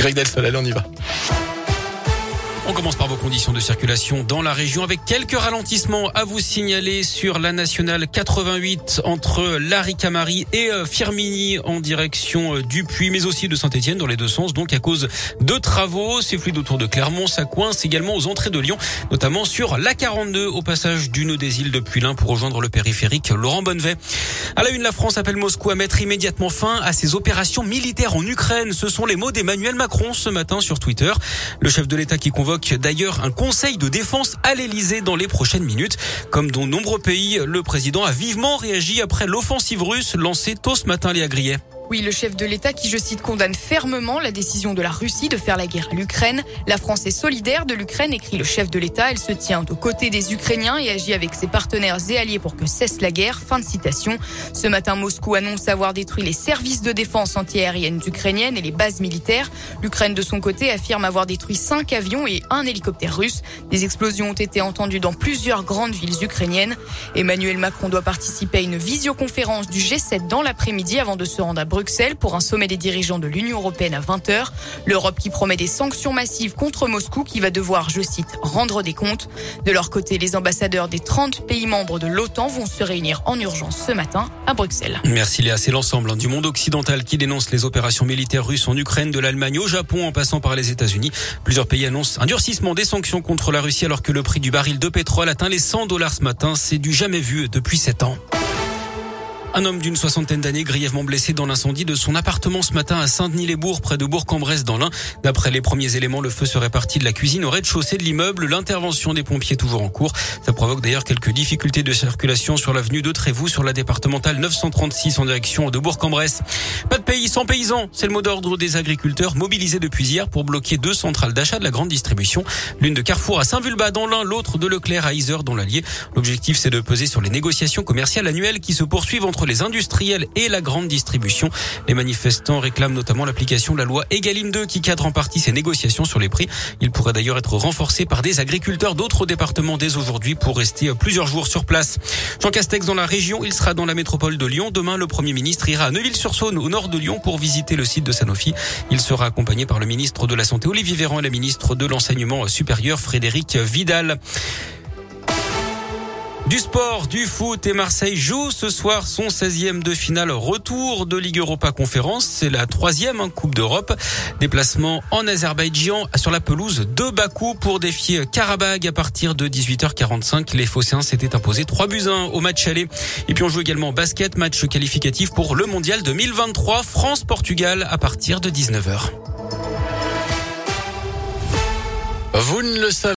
Greg Delsol, allez, on y va. On commence par vos conditions de circulation dans la région avec quelques ralentissements à vous signaler sur la nationale 88 entre Laricamari et euh, Firmini en direction euh, du Puy, mais aussi de Saint-Etienne dans les deux sens. Donc à cause de travaux, c'est fluide autour de Clermont, ça coince également aux entrées de Lyon, notamment sur la 42 au passage du nœud des îles depuis l'Ain pour rejoindre le périphérique Laurent Bonnevet. À la une, la France appelle Moscou à mettre immédiatement fin à ses opérations militaires en Ukraine. Ce sont les mots d'Emmanuel Macron ce matin sur Twitter. Le chef de l'État qui convoque d'ailleurs un conseil de défense à l'Elysée dans les prochaines minutes. Comme dans nombreux pays, le président a vivement réagi après l'offensive russe lancée tôt ce matin, les Grillet. Oui, le chef de l'État qui, je cite, condamne fermement la décision de la Russie de faire la guerre à l'Ukraine. La France est solidaire de l'Ukraine, écrit le chef de l'État. Elle se tient aux côtés des Ukrainiens et agit avec ses partenaires et alliés pour que cesse la guerre. Fin de citation. Ce matin, Moscou annonce avoir détruit les services de défense antiaérienne ukrainienne et les bases militaires. L'Ukraine, de son côté, affirme avoir détruit cinq avions et un hélicoptère russe. Des explosions ont été entendues dans plusieurs grandes villes ukrainiennes. Emmanuel Macron doit participer à une visioconférence du G7 dans l'après-midi avant de se rendre à Bruxelles Bruxelles pour un sommet des dirigeants de l'Union européenne à 20h. L'Europe qui promet des sanctions massives contre Moscou qui va devoir, je cite, rendre des comptes. De leur côté, les ambassadeurs des 30 pays membres de l'OTAN vont se réunir en urgence ce matin à Bruxelles. Merci Léa. C'est l'ensemble hein, du monde occidental qui dénonce les opérations militaires russes en Ukraine, de l'Allemagne au Japon en passant par les États-Unis. Plusieurs pays annoncent un durcissement des sanctions contre la Russie alors que le prix du baril de pétrole atteint les 100 dollars ce matin. C'est du jamais vu depuis 7 ans. Un homme d'une soixantaine d'années grièvement blessé dans l'incendie de son appartement ce matin à Saint-Denis-les-Bourgs, près de Bourg-en-Bresse dans l'Ain. D'après les premiers éléments, le feu serait parti de la cuisine au rez-de-chaussée de l'immeuble. L'intervention des pompiers toujours en cours. Ça provoque d'ailleurs quelques difficultés de circulation sur l'avenue de Trévoux, sur la départementale 936 en direction de Bourg-en-Bresse. Pas de pays sans paysans, c'est le mot d'ordre des agriculteurs mobilisés depuis hier pour bloquer deux centrales d'achat de la grande distribution. L'une de Carrefour à Saint-Vulbas dans l'Ain, l'autre de Leclerc à Isère dans l'Allier. L'objectif, c'est de peser sur les négociations commerciales annuelles qui se poursuivent entre les industriels et la grande distribution. Les manifestants réclament notamment l'application de la loi Egalim 2 qui cadre en partie ces négociations sur les prix. Il pourrait d'ailleurs être renforcé par des agriculteurs d'autres départements dès aujourd'hui pour rester plusieurs jours sur place. Jean Castex dans la région, il sera dans la métropole de Lyon. Demain, le Premier ministre ira à Neuville-sur-Saône au nord de Lyon pour visiter le site de Sanofi. Il sera accompagné par le ministre de la Santé Olivier Véran et la ministre de l'Enseignement supérieur Frédéric Vidal. Du sport, du foot et Marseille joue ce soir son 16e de finale retour de Ligue Europa Conférence. C'est la troisième en Coupe d'Europe. Déplacement en Azerbaïdjan sur la pelouse de Bakou pour défier Karabag à partir de 18h45. Les Phocéens s'étaient imposés 3 buts 1 au match aller. Et puis on joue également basket, match qualificatif pour le mondial 2023 France-Portugal à partir de 19h. Vous ne le savez